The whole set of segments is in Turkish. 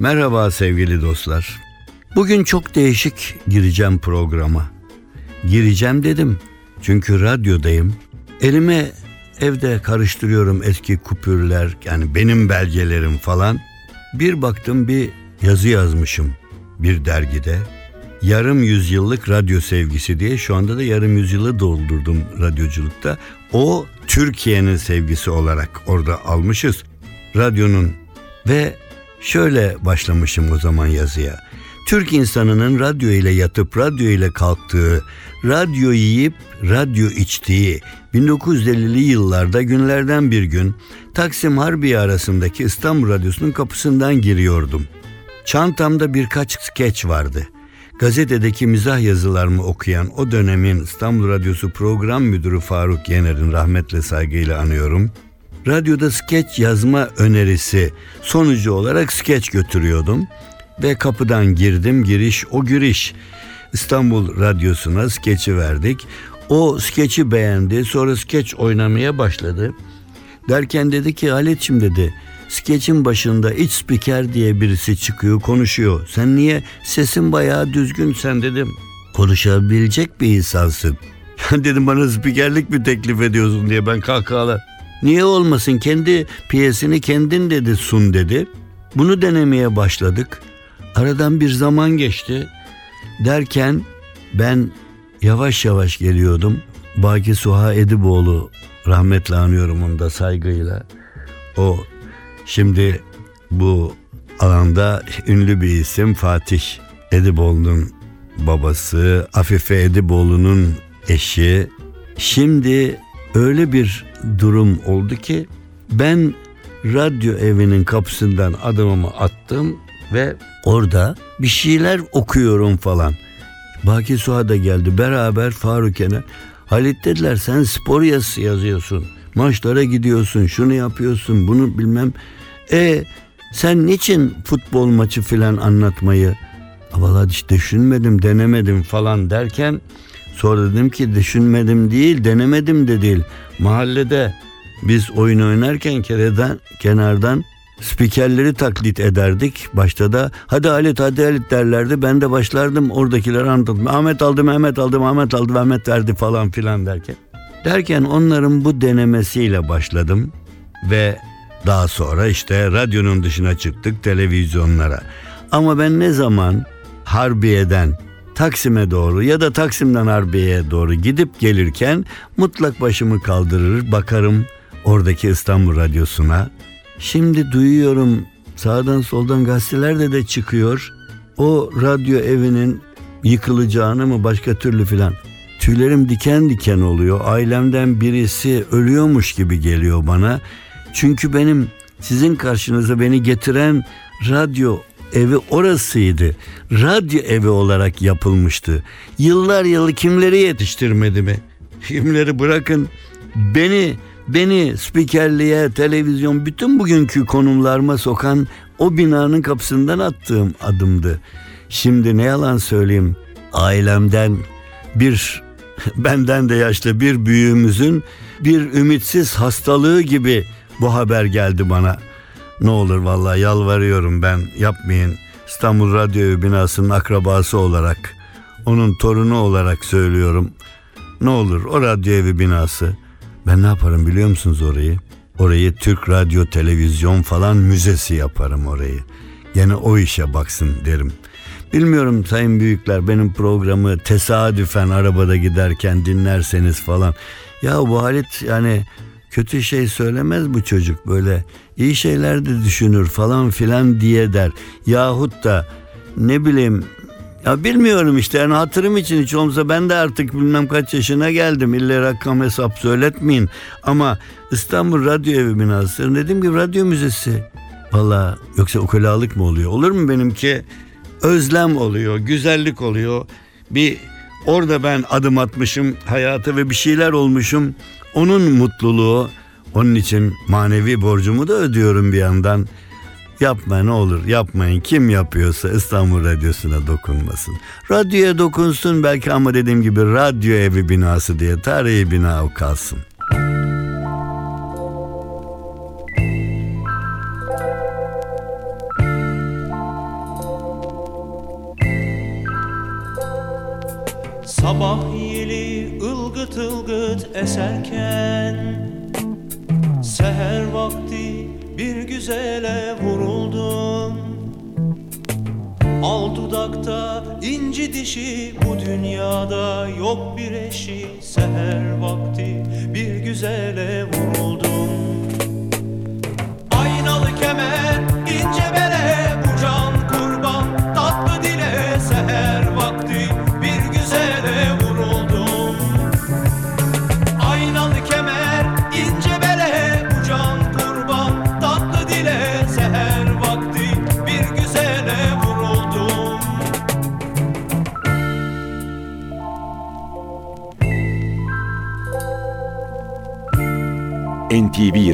Merhaba sevgili dostlar. Bugün çok değişik gireceğim programa. Gireceğim dedim. Çünkü radyodayım. Elime evde karıştırıyorum eski kupürler yani benim belgelerim falan. Bir baktım bir yazı yazmışım bir dergide. Yarım yüzyıllık radyo sevgisi diye şu anda da yarım yüzyılı doldurdum radyoculukta. O Türkiye'nin sevgisi olarak orada almışız. Radyonun ve şöyle başlamışım o zaman yazıya. Türk insanının radyo ile yatıp radyo ile kalktığı, radyo yiyip radyo içtiği 1950'li yıllarda günlerden bir gün Taksim Harbiye arasındaki İstanbul Radyosu'nun kapısından giriyordum. Çantamda birkaç skeç vardı. Gazetedeki mizah yazılarımı okuyan o dönemin İstanbul Radyosu program müdürü Faruk Yener'in rahmetle saygıyla anıyorum. Radyoda skeç yazma önerisi sonucu olarak skeç götürüyordum ve kapıdan girdim giriş o giriş. İstanbul Radyosu'na skeçi verdik. O skeçi beğendi sonra skeç oynamaya başladı. Derken dedi ki Halit'ciğim dedi skeçin başında iç spiker diye birisi çıkıyor konuşuyor. Sen niye sesin bayağı düzgün sen dedim. Konuşabilecek bir insansın. dedim bana spikerlik mi teklif ediyorsun diye ben kahkahalar. Niye olmasın kendi piyesini kendin dedi sun dedi. Bunu denemeye başladık. Aradan bir zaman geçti. Derken ben yavaş yavaş geliyordum. Baki Suha Ediboğlu rahmetle anıyorum onu da saygıyla. O şimdi bu alanda ünlü bir isim Fatih Ediboğlu'nun babası, Afife Ediboğlu'nun eşi. Şimdi öyle bir durum oldu ki ben radyo evinin kapısından adımımı attım ve orada bir şeyler okuyorum falan. Baki Suha da geldi beraber Faruk Yener. Halit dediler sen spor yazısı yazıyorsun. Maçlara gidiyorsun şunu yapıyorsun bunu bilmem. E sen niçin futbol maçı filan anlatmayı? Valla hiç düşünmedim denemedim falan derken sonra dedim ki düşünmedim değil denemedim de değil. Mahallede biz oyun oynarken kereden, kenardan spikerleri taklit ederdik. Başta da hadi Halit hadi Halit derlerdi. Ben de başlardım oradakiler anlatmaya. Ahmet aldı Mehmet aldı Ahmet aldı Mehmet verdi falan filan derken. Derken onların bu denemesiyle başladım ve daha sonra işte radyonun dışına çıktık televizyonlara. Ama ben ne zaman Harbiye'den Taksim'e doğru ya da Taksim'den Harbiye'ye doğru gidip gelirken mutlak başımı kaldırır bakarım oradaki İstanbul Radyosu'na. Şimdi duyuyorum sağdan soldan gazetelerde de çıkıyor. O radyo evinin yıkılacağını mı başka türlü filan. Tüylerim diken diken oluyor. Ailemden birisi ölüyormuş gibi geliyor bana. Çünkü benim sizin karşınıza beni getiren radyo evi orasıydı. Radyo evi olarak yapılmıştı. Yıllar yılı kimleri yetiştirmedi mi? Kimleri bırakın beni beni spikerliğe, televizyon bütün bugünkü konumlarıma sokan o binanın kapısından attığım adımdı. Şimdi ne yalan söyleyeyim ailemden bir benden de yaşlı bir büyüğümüzün bir ümitsiz hastalığı gibi bu haber geldi bana. Ne olur vallahi yalvarıyorum ben yapmayın. İstanbul Radyo binasının akrabası olarak, onun torunu olarak söylüyorum. Ne olur o radyo evi binası. Ben ne yaparım biliyor musunuz orayı? Orayı Türk Radyo Televizyon falan müzesi yaparım orayı. Gene o işe baksın derim. Bilmiyorum sayın büyükler benim programı tesadüfen arabada giderken dinlerseniz falan. Ya bu Halit yani kötü şey söylemez bu çocuk böyle iyi şeyler de düşünür falan filan diye der. Yahut da ne bileyim Ya bilmiyorum işte yani hatırım için hiç olmazsa ben de artık bilmem kaç yaşına geldim. İlle rakam hesap söyletmeyin. Ama İstanbul Radyo Evi binası dediğim gibi radyo müzesi. Valla yoksa ukulalık mı oluyor? Olur mu benimki? Özlem oluyor, güzellik oluyor. Bir orada ben adım atmışım hayata ve bir şeyler olmuşum. Onun mutluluğu, onun için manevi borcumu da ödüyorum bir yandan. Yapma ne olur yapmayın. Kim yapıyorsa İstanbul Radyosu'na dokunmasın. Radyoya dokunsun belki ama dediğim gibi radyo evi binası diye tarihi bina o kalsın. Sabah yeli ılgıt ılgıt eserken Seher vakti bir güzele vuruldum. Al dudakta inci dişi bu dünyada yok bir eşi. Seher vakti bir güzele vuruldum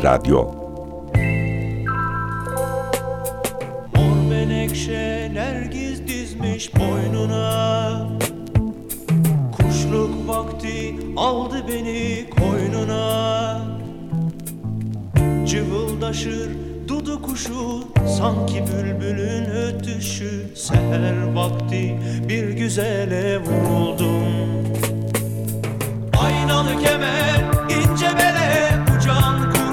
Radyo. Mor menekşe nergiz dizmiş boynuna. Kuşluk vakti aldı beni koynuna. Cıvıldaşır dudu kuşu Sanki bülbülün ötüşü. Seher vakti bir güzele vuruldum. Aynalı kemer ince bele ucan kurban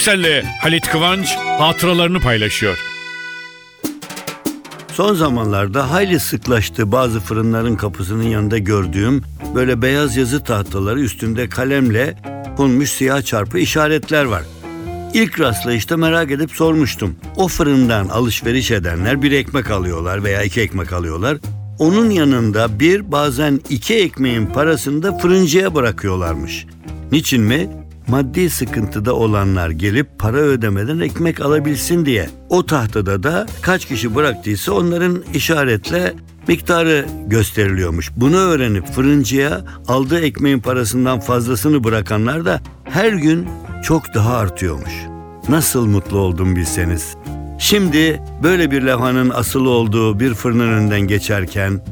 Türkcell'le Halit Kıvanç hatıralarını paylaşıyor. Son zamanlarda hayli sıklaştı bazı fırınların kapısının yanında gördüğüm böyle beyaz yazı tahtaları üstünde kalemle konmuş siyah çarpı işaretler var. İlk rastlayışta merak edip sormuştum. O fırından alışveriş edenler bir ekmek alıyorlar veya iki ekmek alıyorlar. Onun yanında bir bazen iki ekmeğin parasını da fırıncıya bırakıyorlarmış. Niçin mi? Maddi sıkıntıda olanlar gelip para ödemeden ekmek alabilsin diye. O tahtada da kaç kişi bıraktıysa onların işaretle miktarı gösteriliyormuş. Bunu öğrenip fırıncıya aldığı ekmeğin parasından fazlasını bırakanlar da her gün çok daha artıyormuş. Nasıl mutlu oldum bilseniz. Şimdi böyle bir levhanın asılı olduğu bir fırının önünden geçerken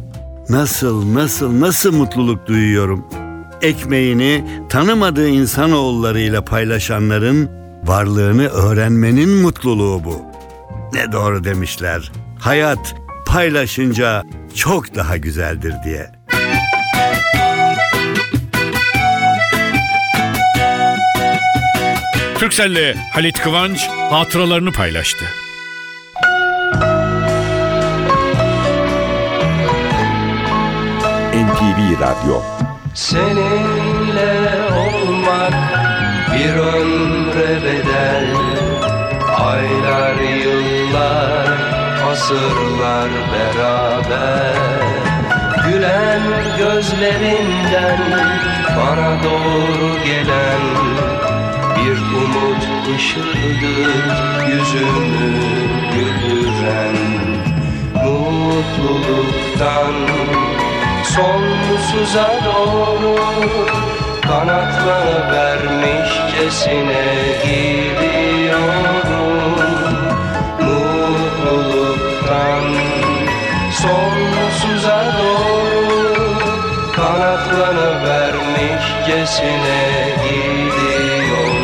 nasıl nasıl nasıl mutluluk duyuyorum ekmeğini tanımadığı insanoğullarıyla paylaşanların varlığını öğrenmenin mutluluğu bu. Ne doğru demişler. Hayat paylaşınca çok daha güzeldir diye. Türkcell'le Halit Kıvanç hatıralarını paylaştı. NTV Radyo Seninle olmak bir ömre bedel. Aylar, yıllar, asırlar beraber. Gülen gözlerinden bana doğru gelen Bir umut ışığıdır yüzümü güldüren. Mutluluktan sonsuza doğru kanatlar vermişçesine gidiyorum. Mutluluktan sonsuza doğru kanatlar vermişçesine gidiyorum.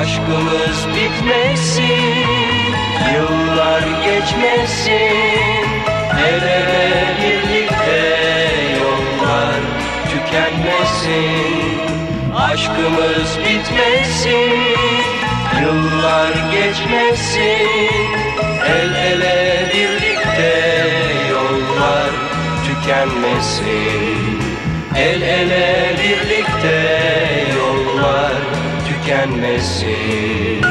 Aşkımız bitmesin yıllar geçmesin tükenmesin Aşkımız bitmesin Yıllar geçmesin. El ele birlikte yollar tükenmesin. El ele birlikte yollar tükenmesin.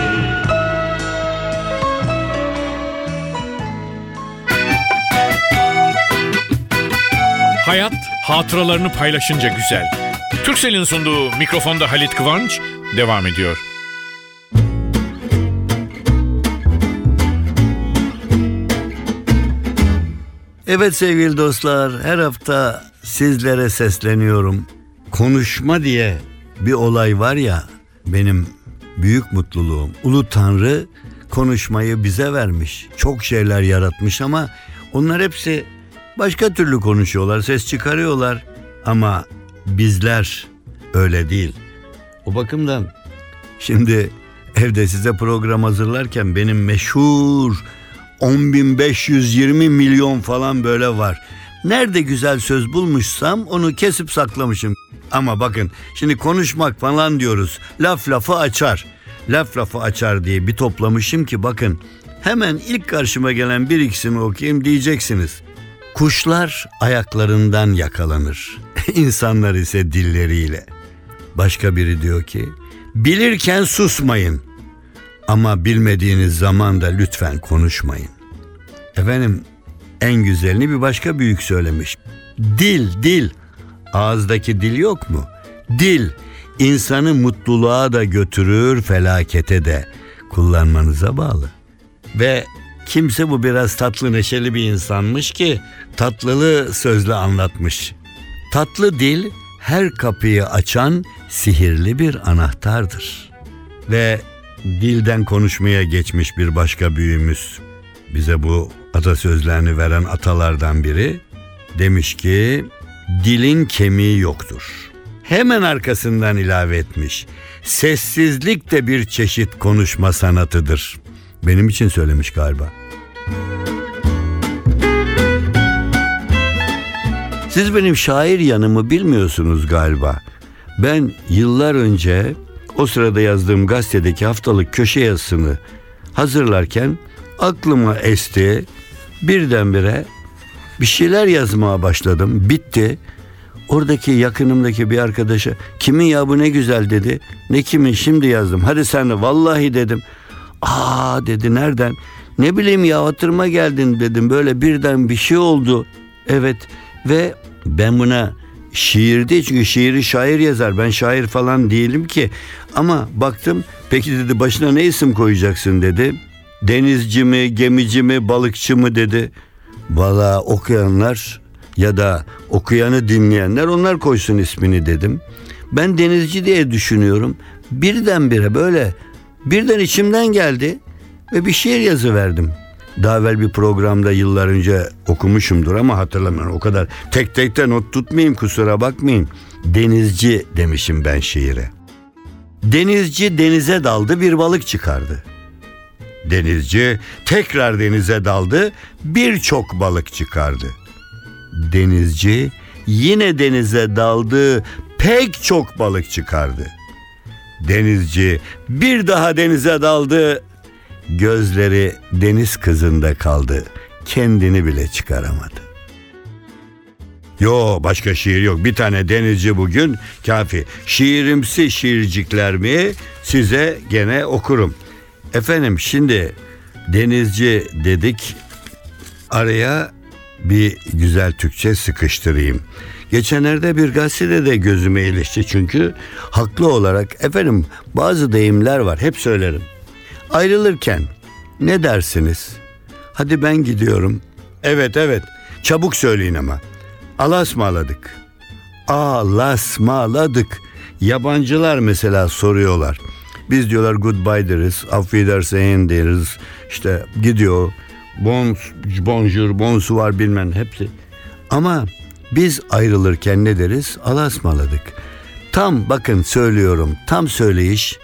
Hayat hatıralarını paylaşınca güzel. Türksel'in sunduğu mikrofonda Halit Kıvanç devam ediyor. Evet sevgili dostlar her hafta sizlere sesleniyorum. Konuşma diye bir olay var ya benim büyük mutluluğum. Ulu Tanrı konuşmayı bize vermiş. Çok şeyler yaratmış ama onlar hepsi başka türlü konuşuyorlar, ses çıkarıyorlar. Ama bizler öyle değil. O bakımdan şimdi evde size program hazırlarken benim meşhur 10.520 milyon falan böyle var. Nerede güzel söz bulmuşsam onu kesip saklamışım. Ama bakın şimdi konuşmak falan diyoruz. Laf lafı açar. Laf lafı açar diye bir toplamışım ki bakın hemen ilk karşıma gelen bir ikisini okuyayım diyeceksiniz. Kuşlar ayaklarından yakalanır. İnsanlar ise dilleriyle. Başka biri diyor ki bilirken susmayın. Ama bilmediğiniz zaman da lütfen konuşmayın. Efendim en güzelini bir başka büyük söylemiş. Dil, dil. Ağızdaki dil yok mu? Dil insanı mutluluğa da götürür, felakete de kullanmanıza bağlı. Ve kimse bu biraz tatlı neşeli bir insanmış ki tatlılığı sözle anlatmış. Tatlı dil her kapıyı açan sihirli bir anahtardır. Ve dilden konuşmaya geçmiş bir başka büyüğümüz. Bize bu atasözlerini veren atalardan biri demiş ki dilin kemiği yoktur. Hemen arkasından ilave etmiş. Sessizlik de bir çeşit konuşma sanatıdır. Benim için söylemiş galiba. Siz benim şair yanımı bilmiyorsunuz galiba. Ben yıllar önce o sırada yazdığım gazetedeki haftalık köşe yazısını hazırlarken aklıma esti. Birdenbire bir şeyler yazmaya başladım. Bitti. Oradaki yakınımdaki bir arkadaşa kimin ya bu ne güzel dedi. Ne kimin şimdi yazdım. Hadi sen de vallahi dedim. Aa dedi nereden? Ne bileyim ya hatırıma geldin dedim. Böyle birden bir şey oldu. Evet ve ben buna şiir değil çünkü şiiri şair yazar. Ben şair falan değilim ki. Ama baktım peki dedi başına ne isim koyacaksın dedi. Denizci mi, gemici mi, balıkçı mı dedi. Valla okuyanlar ya da okuyanı dinleyenler onlar koysun ismini dedim. Ben denizci diye düşünüyorum. Birdenbire böyle birden içimden geldi ve bir şiir yazı verdim. Daha evvel bir programda yıllar önce okumuşumdur ama hatırlamıyorum. O kadar tek tek de not tutmayayım kusura bakmayın. Denizci demişim ben şiire. Denizci denize daldı bir balık çıkardı. Denizci tekrar denize daldı birçok balık çıkardı. Denizci yine denize daldı pek çok balık çıkardı. Denizci bir daha denize daldı gözleri deniz kızında kaldı. Kendini bile çıkaramadı. Yo başka şiir yok. Bir tane denizci bugün kafi. Şiirimsi şiircikler mi size gene okurum. Efendim şimdi denizci dedik araya bir güzel Türkçe sıkıştırayım. Geçenlerde bir gazetede de gözüme ilişti çünkü haklı olarak efendim bazı deyimler var hep söylerim. Ayrılırken ne dersiniz? Hadi ben gidiyorum. Evet evet çabuk söyleyin ama. Alasmaladık. Alasmaladık. Yabancılar mesela soruyorlar. Biz diyorlar goodbye deriz, affedersin deriz. İşte gidiyor. Bon, bonjour, bonsoir bilmem hepsi. Ama biz ayrılırken ne deriz? Alasmaladık. Tam bakın söylüyorum. Tam söyleyiş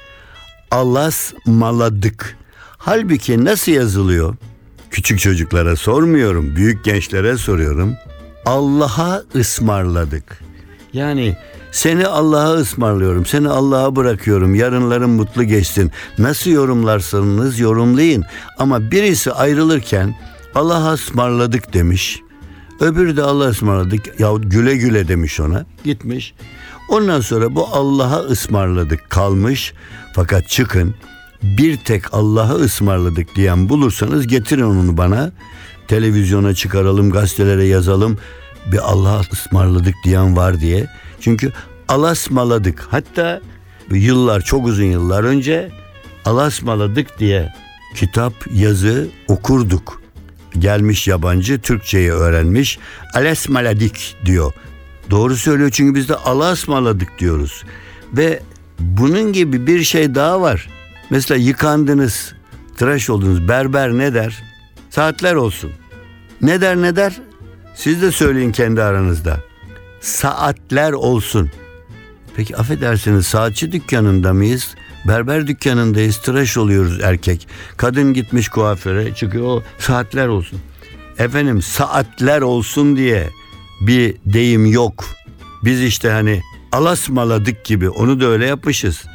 alasmaladık. Halbuki nasıl yazılıyor? Küçük çocuklara sormuyorum, büyük gençlere soruyorum. Allah'a ısmarladık. Yani seni Allah'a ısmarlıyorum, seni Allah'a bırakıyorum, yarınların mutlu geçsin. Nasıl yorumlarsanız yorumlayın. Ama birisi ayrılırken Allah'a ısmarladık demiş. Öbürü de Allah'a ısmarladık. Ya güle güle demiş ona. Gitmiş. Ondan sonra bu Allah'a ısmarladık kalmış. Fakat çıkın bir tek Allah'a ısmarladık diyen bulursanız getirin onu bana. Televizyona çıkaralım, gazetelere yazalım. Bir Allah'a ısmarladık diyen var diye. Çünkü alasmaladık. Hatta yıllar çok uzun yıllar önce alasmaladık diye kitap, yazı okurduk. Gelmiş yabancı Türkçeyi öğrenmiş. Alasmaladik diyor. Doğru söylüyor çünkü biz de alasmaladık diyoruz. Ve bunun gibi bir şey daha var. Mesela yıkandınız, tıraş oldunuz. Berber ne der? Saatler olsun. Ne der ne der? Siz de söyleyin kendi aranızda. Saatler olsun. Peki affedersiniz saatçi dükkanında mıyız? Berber dükkanındayız tıraş oluyoruz erkek. Kadın gitmiş kuaföre çıkıyor o saatler olsun. Efendim saatler olsun diye bir deyim yok. Biz işte hani alasmaladık gibi onu da öyle yapmışız.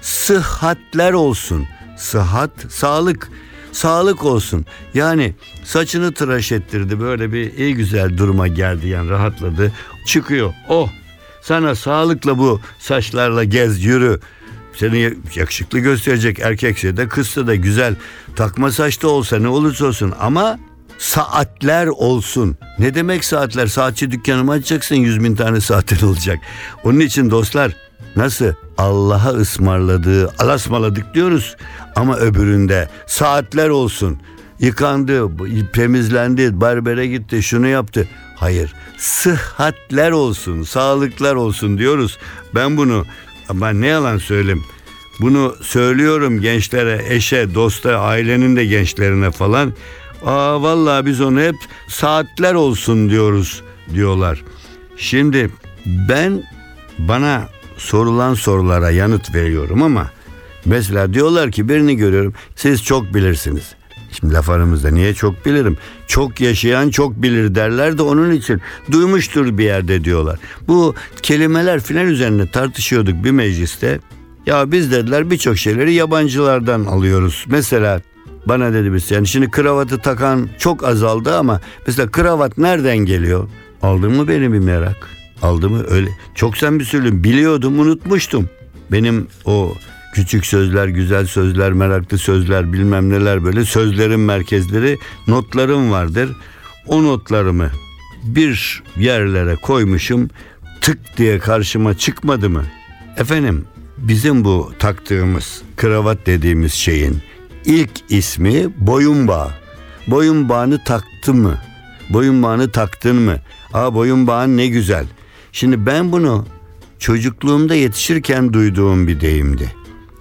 Sıhhatler olsun. Sıhhat, sağlık. Sağlık olsun. Yani saçını tıraş ettirdi böyle bir iyi güzel duruma geldi yani rahatladı. Çıkıyor. Oh sana sağlıkla bu saçlarla gez yürü. Seni yakışıklı gösterecek erkekse de kızsa da güzel. Takma saçta olsa ne olursa olsun ama saatler olsun. Ne demek saatler? Saatçi dükkanımı açacaksın yüz bin tane saatin olacak. Onun için dostlar nasıl Allah'a ısmarladığı alasmaladık diyoruz ama öbüründe saatler olsun. Yıkandı, temizlendi, berbere gitti, şunu yaptı. Hayır, sıhhatler olsun, sağlıklar olsun diyoruz. Ben bunu ama ne yalan söyleyeyim. Bunu söylüyorum gençlere, eşe, dosta, ailenin de gençlerine falan. Aa vallahi biz onu hep saatler olsun diyoruz diyorlar. Şimdi ben bana sorulan sorulara yanıt veriyorum ama mesela diyorlar ki birini görüyorum siz çok bilirsiniz. Şimdi laf aramızda niye çok bilirim? Çok yaşayan çok bilir derler de onun için duymuştur bir yerde diyorlar. Bu kelimeler filan üzerine tartışıyorduk bir mecliste. Ya biz dediler birçok şeyleri yabancılardan alıyoruz. Mesela bana dedi birisi yani şimdi kravatı takan çok azaldı ama mesela kravat nereden geliyor? Aldın mı beni bir merak? Aldı mı öyle? Çok sen bir söyleyeyim biliyordum unutmuştum. Benim o küçük sözler, güzel sözler, meraklı sözler bilmem neler böyle sözlerin merkezleri notlarım vardır. O notlarımı bir yerlere koymuşum tık diye karşıma çıkmadı mı? Efendim bizim bu taktığımız kravat dediğimiz şeyin ilk ismi boyun bağı. Boyun bağını taktın mı? Boyun bağını taktın mı? Aa boyun bağın ne güzel. Şimdi ben bunu çocukluğumda yetişirken duyduğum bir deyimdi.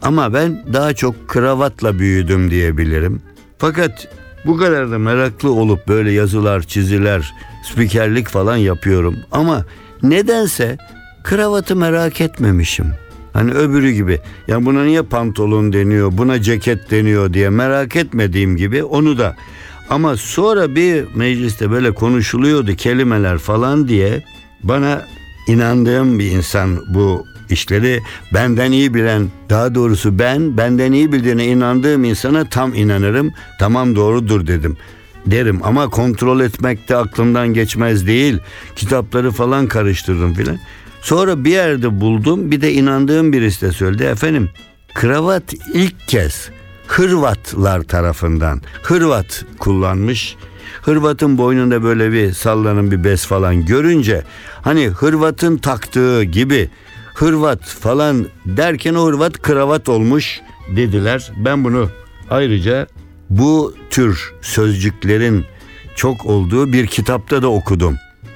Ama ben daha çok kravatla büyüdüm diyebilirim. Fakat bu kadar da meraklı olup böyle yazılar, çiziler, spikerlik falan yapıyorum. Ama nedense kravatı merak etmemişim. Hani öbürü gibi. Ya buna niye pantolon deniyor, buna ceket deniyor diye merak etmediğim gibi onu da. Ama sonra bir mecliste böyle konuşuluyordu kelimeler falan diye bana inandığım bir insan bu işleri benden iyi bilen daha doğrusu ben benden iyi bildiğine inandığım insana tam inanırım tamam doğrudur dedim derim ama kontrol etmek de aklımdan geçmez değil kitapları falan karıştırdım filan sonra bir yerde buldum bir de inandığım birisi de söyledi efendim kravat ilk kez Hırvatlar tarafından Hırvat kullanmış Hırvat'ın boynunda böyle bir sallanan bir bez falan görünce hani Hırvat'ın taktığı gibi Hırvat falan derken o Hırvat kravat olmuş dediler. Ben bunu ayrıca bu tür sözcüklerin çok olduğu bir kitapta da okudum.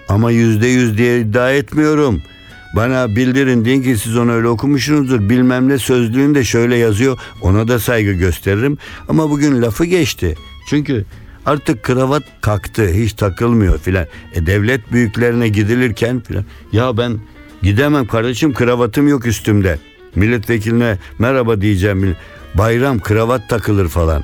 Ama yüzde yüz diye iddia etmiyorum. Bana bildirin deyin ki siz onu öyle okumuşsunuzdur. Bilmem ne sözlüğünde şöyle yazıyor. Ona da saygı gösteririm. Ama bugün lafı geçti. Çünkü artık kravat kalktı. Hiç takılmıyor filan. E devlet büyüklerine gidilirken filan. Ya ben gidemem kardeşim kravatım yok üstümde. Milletvekiline merhaba diyeceğim. Bayram kravat takılır falan.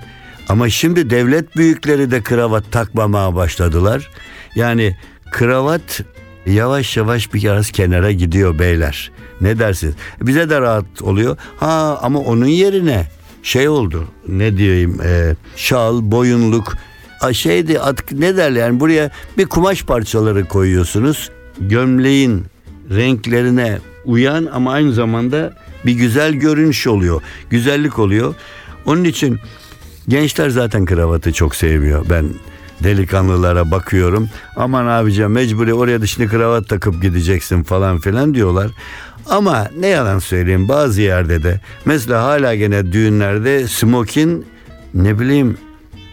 Ama şimdi devlet büyükleri de kravat takmamaya başladılar. Yani kravat yavaş yavaş bir biraz kenara gidiyor beyler. Ne dersiniz? Bize de rahat oluyor. Ha ama onun yerine şey oldu. Ne diyeyim? e, şal, boyunluk, a, şeydi artık ne derler yani buraya bir kumaş parçaları koyuyorsunuz. Gömleğin renklerine uyan ama aynı zamanda bir güzel görünüş oluyor. Güzellik oluyor. Onun için gençler zaten kravatı çok sevmiyor. Ben delikanlılara bakıyorum. Aman abicim mecburi oraya dışını kravat takıp gideceksin falan filan diyorlar. Ama ne yalan söyleyeyim bazı yerde de mesela hala gene düğünlerde smokin ne bileyim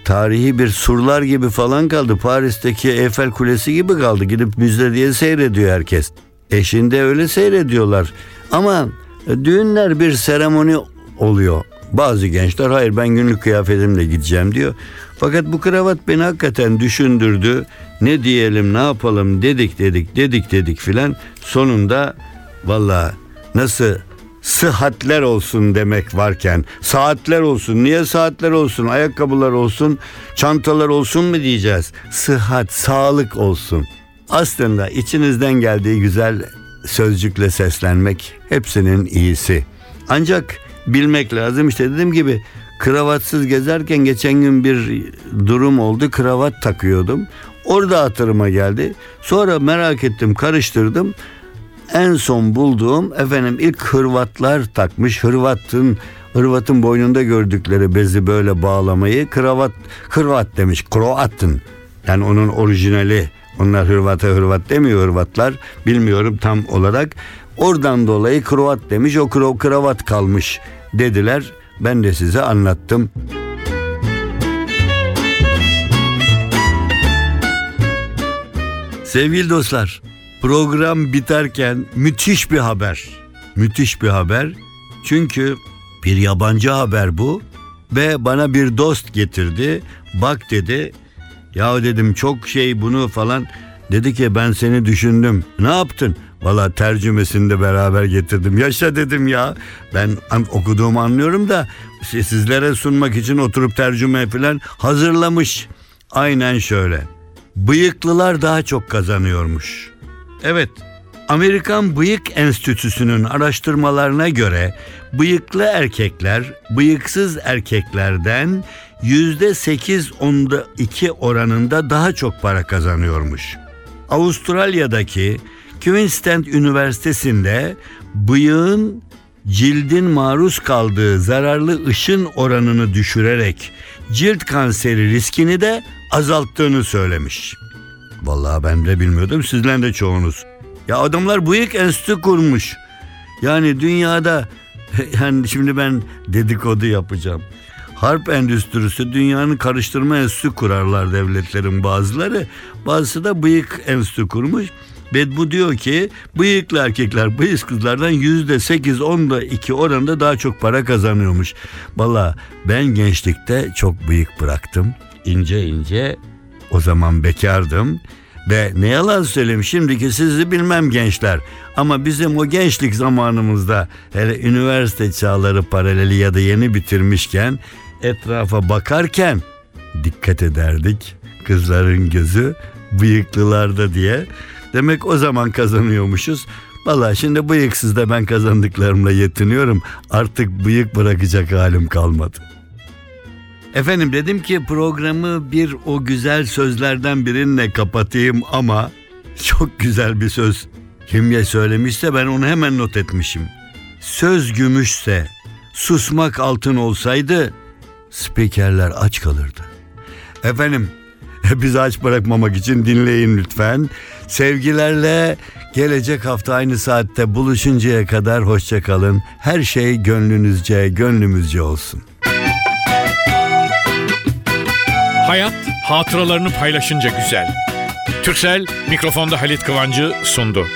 tarihi bir surlar gibi falan kaldı. Paris'teki Eiffel Kulesi gibi kaldı. Gidip müze diye seyrediyor herkes. Eşinde öyle seyrediyorlar. Ama düğünler bir seremoni oluyor. Bazı gençler hayır ben günlük kıyafetimle gideceğim diyor. Fakat bu kravat beni hakikaten düşündürdü. Ne diyelim ne yapalım dedik dedik dedik dedik filan. Sonunda valla nasıl sıhhatler olsun demek varken saatler olsun niye saatler olsun ayakkabılar olsun çantalar olsun mu diyeceğiz sıhhat sağlık olsun aslında içinizden geldiği güzel sözcükle seslenmek hepsinin iyisi ancak bilmek lazım işte dediğim gibi kravatsız gezerken geçen gün bir durum oldu kravat takıyordum orada hatırıma geldi sonra merak ettim karıştırdım en son bulduğum efendim ilk Hırvatlar takmış. Hırvat'ın Hırvat'ın boynunda gördükleri bezi böyle bağlamayı kravat Hırvat demiş. Kroat'ın. Yani onun orijinali. Onlar Hırvat'a Hırvat demiyor Hırvatlar. Bilmiyorum tam olarak. Oradan dolayı Kroat demiş. O kro kravat kalmış dediler. Ben de size anlattım. Sevgili dostlar, program biterken müthiş bir haber. Müthiş bir haber. Çünkü bir yabancı haber bu ve bana bir dost getirdi. Bak dedi. Ya dedim çok şey bunu falan. Dedi ki ben seni düşündüm. Ne yaptın? Valla tercümesini de beraber getirdim. Yaşa dedim ya. Ben okuduğumu anlıyorum da sizlere sunmak için oturup tercüme falan hazırlamış. Aynen şöyle. Bıyıklılar daha çok kazanıyormuş. Evet, Amerikan Bıyık Enstitüsü'nün araştırmalarına göre bıyıklı erkekler bıyıksız erkeklerden yüzde sekiz onda iki oranında daha çok para kazanıyormuş. Avustralya'daki Queensland Üniversitesi'nde bıyığın cildin maruz kaldığı zararlı ışın oranını düşürerek cilt kanseri riskini de azalttığını söylemiş. Vallahi ben de bilmiyordum sizden de çoğunuz. Ya adamlar bıyık enstitü kurmuş. Yani dünyada yani şimdi ben dedikodu yapacağım. Harp endüstrisi dünyanın karıştırma enstitü kurarlar devletlerin bazıları. Bazısı da bıyık enstitü kurmuş. Ve bu diyor ki bıyıklı erkekler bıyık kızlardan yüzde sekiz onda iki oranında daha çok para kazanıyormuş. Valla ben gençlikte çok bıyık bıraktım. İnce ince o zaman bekardım. Ve ne yalan söyleyeyim şimdiki sizi bilmem gençler. Ama bizim o gençlik zamanımızda hele üniversite çağları paraleli ya da yeni bitirmişken etrafa bakarken dikkat ederdik. Kızların gözü bıyıklılarda diye. Demek o zaman kazanıyormuşuz. Valla şimdi bıyıksız da ben kazandıklarımla yetiniyorum. Artık bıyık bırakacak halim kalmadı. Efendim dedim ki programı bir o güzel sözlerden birinle kapatayım ama çok güzel bir söz. Kim söylemişse ben onu hemen not etmişim. Söz gümüşse susmak altın olsaydı spikerler aç kalırdı. Efendim bizi aç bırakmamak için dinleyin lütfen. Sevgilerle gelecek hafta aynı saatte buluşuncaya kadar hoşça kalın. Her şey gönlünüzce, gönlümüzce olsun. Hayat hatıralarını paylaşınca güzel. Türksel mikrofonda Halit Kıvancı sundu.